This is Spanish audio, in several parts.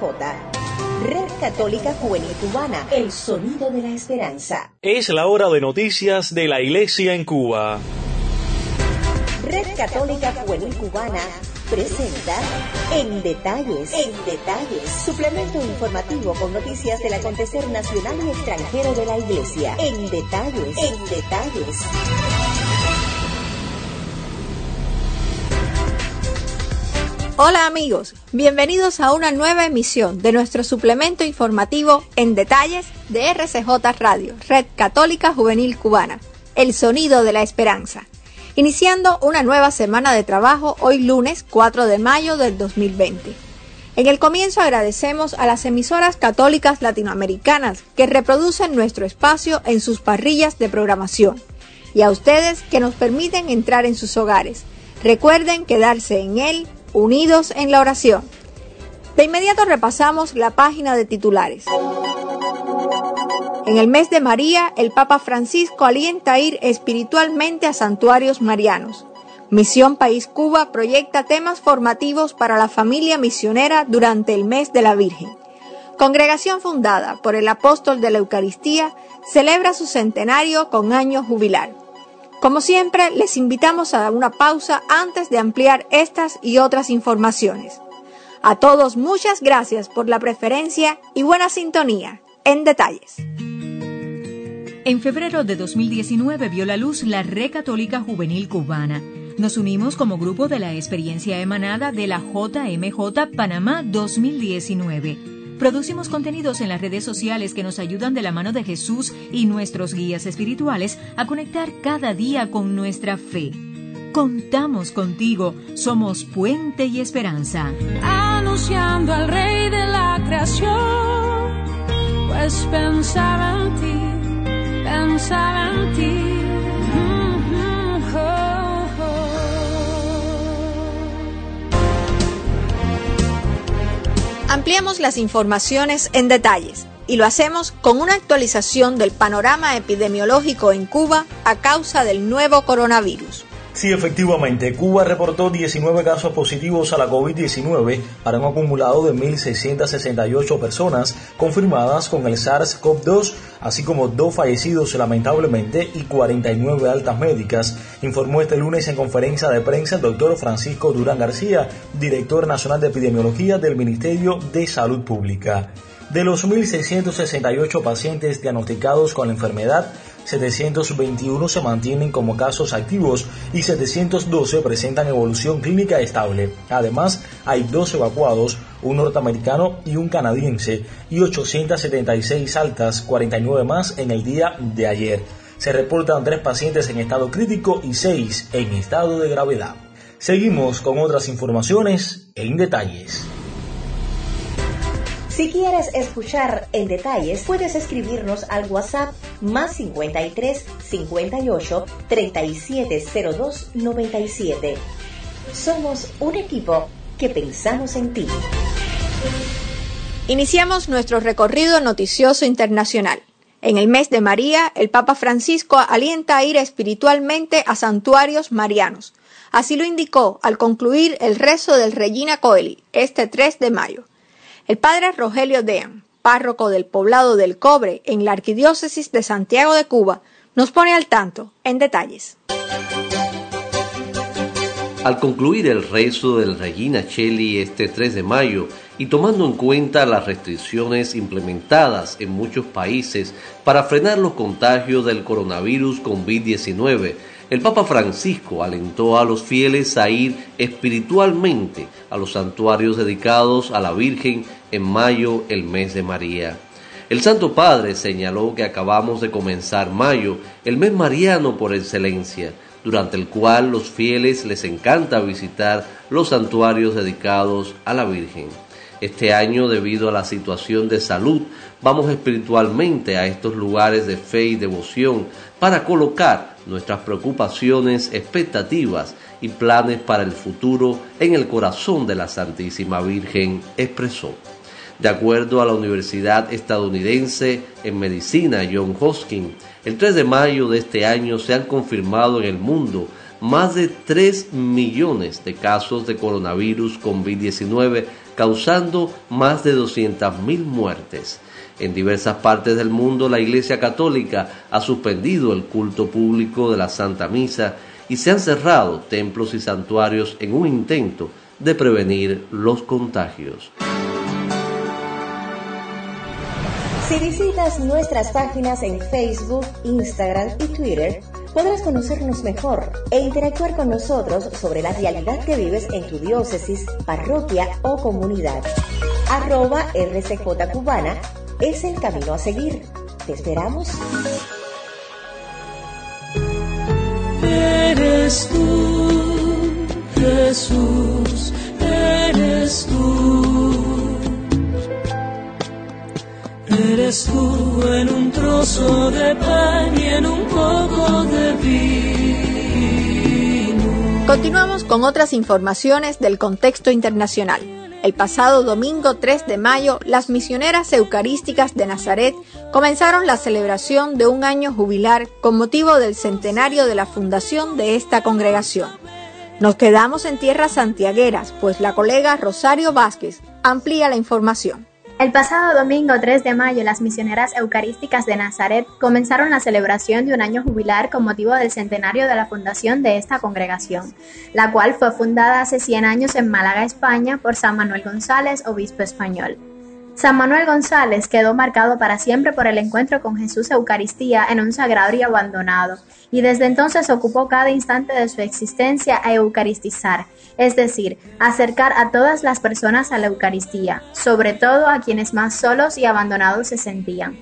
Red Católica Juvenil Cubana, el sonido de la esperanza. Es la hora de noticias de la Iglesia en Cuba. Red Católica Juvenil Cubana presenta En Detalles, En Detalles, suplemento informativo con noticias del acontecer nacional y extranjero de la Iglesia. En Detalles, En Detalles. Hola amigos, bienvenidos a una nueva emisión de nuestro suplemento informativo en detalles de RCJ Radio, Red Católica Juvenil Cubana, el sonido de la esperanza. Iniciando una nueva semana de trabajo hoy lunes 4 de mayo del 2020. En el comienzo agradecemos a las emisoras católicas latinoamericanas que reproducen nuestro espacio en sus parrillas de programación y a ustedes que nos permiten entrar en sus hogares. Recuerden quedarse en él unidos en la oración. De inmediato repasamos la página de titulares. En el mes de María, el Papa Francisco alienta a ir espiritualmente a santuarios marianos. Misión País Cuba proyecta temas formativos para la familia misionera durante el mes de la Virgen. Congregación fundada por el apóstol de la Eucaristía celebra su centenario con año jubilar. Como siempre, les invitamos a una pausa antes de ampliar estas y otras informaciones. A todos muchas gracias por la preferencia y buena sintonía. En detalles. En febrero de 2019 vio la luz la Red Católica Juvenil Cubana. Nos unimos como grupo de la experiencia emanada de la JMJ Panamá 2019 Producimos contenidos en las redes sociales que nos ayudan de la mano de Jesús y nuestros guías espirituales a conectar cada día con nuestra fe. Contamos contigo, somos puente y esperanza. Anunciando al Rey de la creación, pues pensaba en ti, pensaba en ti Ampliamos las informaciones en detalles y lo hacemos con una actualización del panorama epidemiológico en Cuba a causa del nuevo coronavirus. Sí, efectivamente, Cuba reportó 19 casos positivos a la COVID-19 para un acumulado de 1.668 personas confirmadas con el SARS-CoV-2, así como dos fallecidos lamentablemente y 49 altas médicas, informó este lunes en conferencia de prensa el doctor Francisco Durán García, director nacional de epidemiología del Ministerio de Salud Pública. De los 1.668 pacientes diagnosticados con la enfermedad, 721 se mantienen como casos activos y 712 presentan evolución clínica estable. Además, hay dos evacuados, un norteamericano y un canadiense, y 876 altas, 49 más en el día de ayer. Se reportan tres pacientes en estado crítico y seis en estado de gravedad. Seguimos con otras informaciones en detalles. Si quieres escuchar en detalles, puedes escribirnos al WhatsApp más 53 58 3702 97. Somos un equipo que pensamos en ti. Iniciamos nuestro recorrido noticioso internacional. En el mes de María, el Papa Francisco alienta a ir espiritualmente a santuarios marianos. Así lo indicó al concluir el rezo del Regina Coeli este 3 de mayo. El padre Rogelio Dean, párroco del poblado del Cobre en la Arquidiócesis de Santiago de Cuba, nos pone al tanto en detalles. Al concluir el rezo del Regina Cheli este 3 de mayo y tomando en cuenta las restricciones implementadas en muchos países para frenar los contagios del coronavirus COVID-19, el Papa Francisco alentó a los fieles a ir espiritualmente a los santuarios dedicados a la Virgen en mayo, el mes de María. El Santo Padre señaló que acabamos de comenzar mayo, el mes mariano por excelencia, durante el cual los fieles les encanta visitar los santuarios dedicados a la Virgen. Este año, debido a la situación de salud, vamos espiritualmente a estos lugares de fe y devoción para colocar nuestras preocupaciones, expectativas y planes para el futuro en el corazón de la Santísima Virgen, expresó. De acuerdo a la Universidad Estadounidense en Medicina John Hoskin, el 3 de mayo de este año se han confirmado en el mundo más de 3 millones de casos de coronavirus COVID-19 causando más de 200.000 muertes. En diversas partes del mundo la Iglesia Católica ha suspendido el culto público de la Santa Misa y se han cerrado templos y santuarios en un intento de prevenir los contagios. Si visitas nuestras páginas en Facebook, Instagram y Twitter, podrás conocernos mejor e interactuar con nosotros sobre la realidad que vives en tu diócesis, parroquia o comunidad. Arroba RCJ Cubana es el camino a seguir. Te esperamos. Eres tú, Jesús, eres tú. Eres tú en un trozo de pan y en un poco de vino. Continuamos con otras informaciones del contexto internacional. El pasado domingo 3 de mayo, las misioneras eucarísticas de Nazaret comenzaron la celebración de un año jubilar con motivo del centenario de la fundación de esta congregación. Nos quedamos en tierras santiagueras, pues la colega Rosario Vázquez amplía la información. El pasado domingo 3 de mayo, las misioneras eucarísticas de Nazaret comenzaron la celebración de un año jubilar con motivo del centenario de la fundación de esta congregación, la cual fue fundada hace 100 años en Málaga, España, por San Manuel González, obispo español. San Manuel González quedó marcado para siempre por el encuentro con Jesús Eucaristía en un sagrario abandonado, y desde entonces ocupó cada instante de su existencia a eucaristizar, es decir, acercar a todas las personas a la Eucaristía, sobre todo a quienes más solos y abandonados se sentían.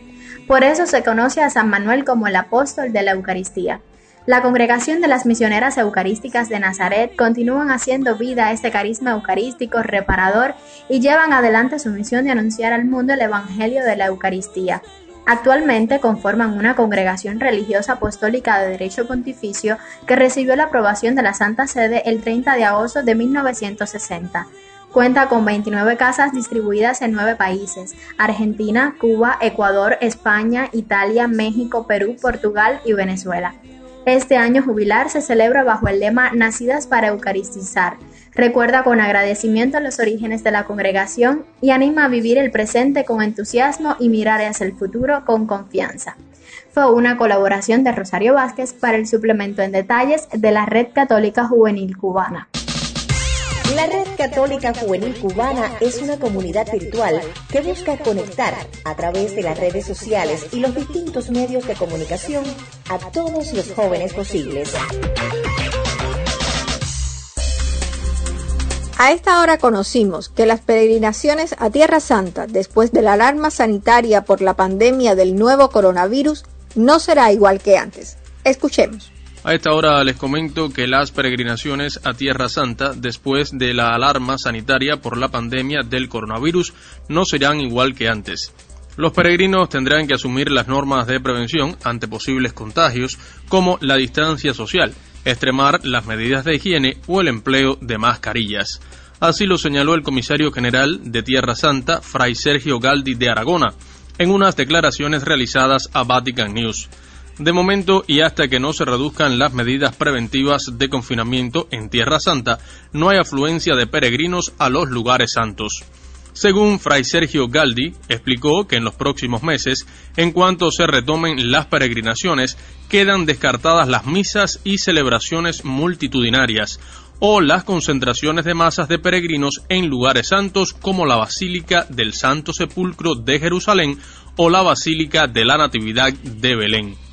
Por eso se conoce a San Manuel como el apóstol de la Eucaristía. La congregación de las misioneras eucarísticas de Nazaret continúan haciendo vida a este carisma eucarístico reparador y llevan adelante su misión de anunciar al mundo el Evangelio de la Eucaristía. Actualmente conforman una congregación religiosa apostólica de derecho pontificio que recibió la aprobación de la Santa Sede el 30 de agosto de 1960. Cuenta con 29 casas distribuidas en nueve países, Argentina, Cuba, Ecuador, España, Italia, México, Perú, Portugal y Venezuela. Este año jubilar se celebra bajo el lema Nacidas para Eucaristizar. Recuerda con agradecimiento los orígenes de la congregación y anima a vivir el presente con entusiasmo y mirar hacia el futuro con confianza. Fue una colaboración de Rosario Vázquez para el suplemento en detalles de la Red Católica Juvenil Cubana. La Red Católica Juvenil Cubana es una comunidad virtual que busca conectar a través de las redes sociales y los distintos medios de comunicación a todos los jóvenes posibles. A esta hora conocimos que las peregrinaciones a Tierra Santa después de la alarma sanitaria por la pandemia del nuevo coronavirus no será igual que antes. Escuchemos. A esta hora les comento que las peregrinaciones a Tierra Santa después de la alarma sanitaria por la pandemia del coronavirus no serán igual que antes. Los peregrinos tendrán que asumir las normas de prevención ante posibles contagios como la distancia social, extremar las medidas de higiene o el empleo de mascarillas. Así lo señaló el comisario general de Tierra Santa, Fray Sergio Galdi de Aragona, en unas declaraciones realizadas a Vatican News. De momento y hasta que no se reduzcan las medidas preventivas de confinamiento en Tierra Santa, no hay afluencia de peregrinos a los lugares santos. Según Fray Sergio Galdi, explicó que en los próximos meses, en cuanto se retomen las peregrinaciones, quedan descartadas las misas y celebraciones multitudinarias o las concentraciones de masas de peregrinos en lugares santos como la Basílica del Santo Sepulcro de Jerusalén o la Basílica de la Natividad de Belén.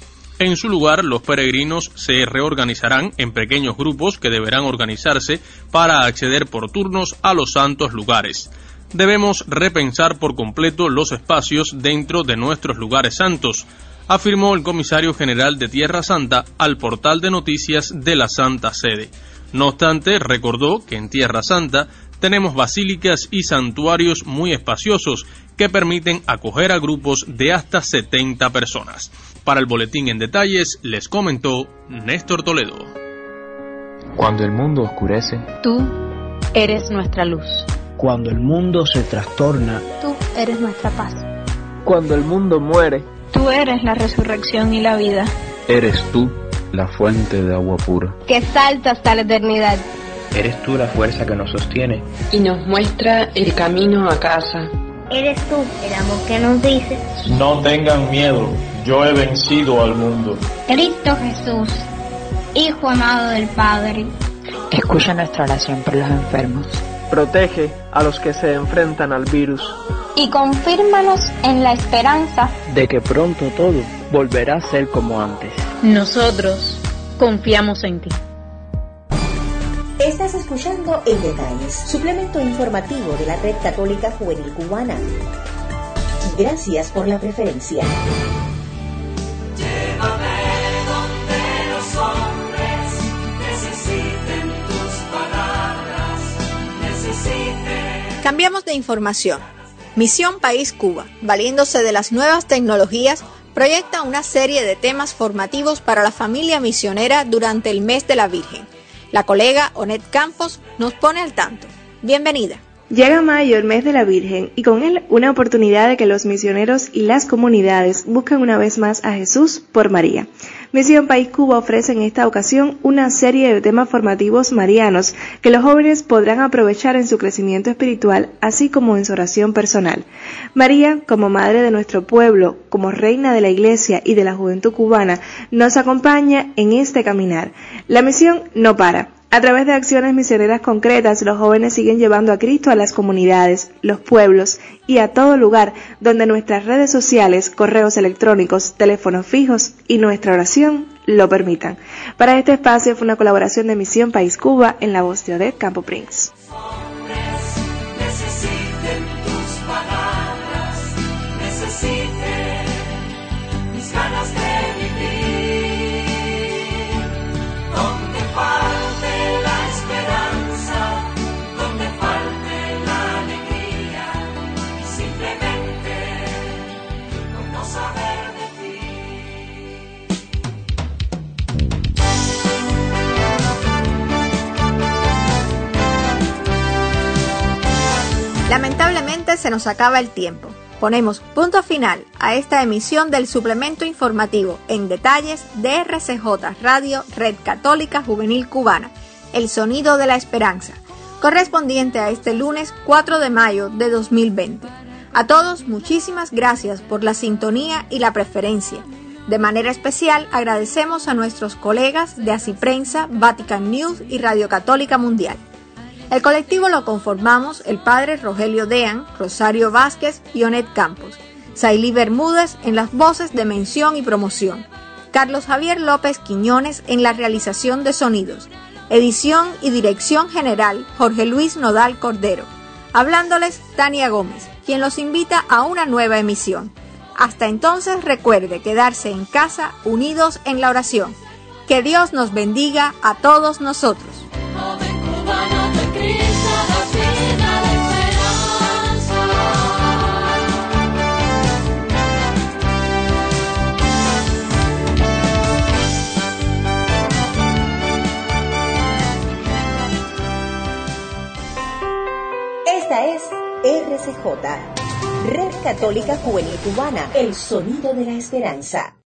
En su lugar, los peregrinos se reorganizarán en pequeños grupos que deberán organizarse para acceder por turnos a los santos lugares. Debemos repensar por completo los espacios dentro de nuestros lugares santos, afirmó el comisario general de Tierra Santa al portal de noticias de la Santa Sede. No obstante, recordó que en Tierra Santa tenemos basílicas y santuarios muy espaciosos que permiten acoger a grupos de hasta 70 personas. Para el boletín en detalles les comentó Néstor Toledo. Cuando el mundo oscurece, tú eres nuestra luz. Cuando el mundo se trastorna, tú eres nuestra paz. Cuando el mundo muere, tú eres la resurrección y la vida. Eres tú la fuente de agua pura. Que salta hasta la eternidad. Eres tú la fuerza que nos sostiene. Y nos muestra el camino a casa. Eres tú el amor que nos dice. No tengan miedo, yo he vencido al mundo. Cristo Jesús, Hijo amado del Padre. Escucha nuestra oración por los enfermos. Protege a los que se enfrentan al virus. Y confírmanos en la esperanza de que pronto todo volverá a ser como antes. Nosotros confiamos en ti. Estás escuchando En Detalles, suplemento informativo de la Red Católica Juvenil Cubana. Gracias por la preferencia. Cambiamos de información. Misión País Cuba, valiéndose de las nuevas tecnologías, proyecta una serie de temas formativos para la familia misionera durante el mes de la Virgen. La colega Onet Campos nos pone al tanto. Bienvenida. Llega mayo, el mes de la Virgen, y con él una oportunidad de que los misioneros y las comunidades busquen una vez más a Jesús por María. Misión País Cuba ofrece en esta ocasión una serie de temas formativos marianos que los jóvenes podrán aprovechar en su crecimiento espiritual, así como en su oración personal. María, como madre de nuestro pueblo, como reina de la Iglesia y de la juventud cubana, nos acompaña en este caminar. La misión no para. A través de acciones misioneras concretas, los jóvenes siguen llevando a Cristo a las comunidades, los pueblos y a todo lugar donde nuestras redes sociales, correos electrónicos, teléfonos fijos y nuestra oración lo permitan. Para este espacio fue una colaboración de Misión País Cuba en la voz de Campo Prince. Lamentablemente se nos acaba el tiempo. Ponemos punto final a esta emisión del suplemento informativo en detalles de RCJ Radio Red Católica Juvenil Cubana, El Sonido de la Esperanza, correspondiente a este lunes 4 de mayo de 2020. A todos muchísimas gracias por la sintonía y la preferencia. De manera especial agradecemos a nuestros colegas de Así Prensa, Vatican News y Radio Católica Mundial. El colectivo lo conformamos el padre Rogelio Dean, Rosario Vázquez y Onet Campos, Sailí Bermúdez en las voces de mención y promoción, Carlos Javier López Quiñones en la realización de sonidos, edición y dirección general Jorge Luis Nodal Cordero, hablándoles Tania Gómez, quien los invita a una nueva emisión. Hasta entonces recuerde quedarse en casa unidos en la oración. Que Dios nos bendiga a todos nosotros. Católica Juvenil Cubana, el sonido de la esperanza.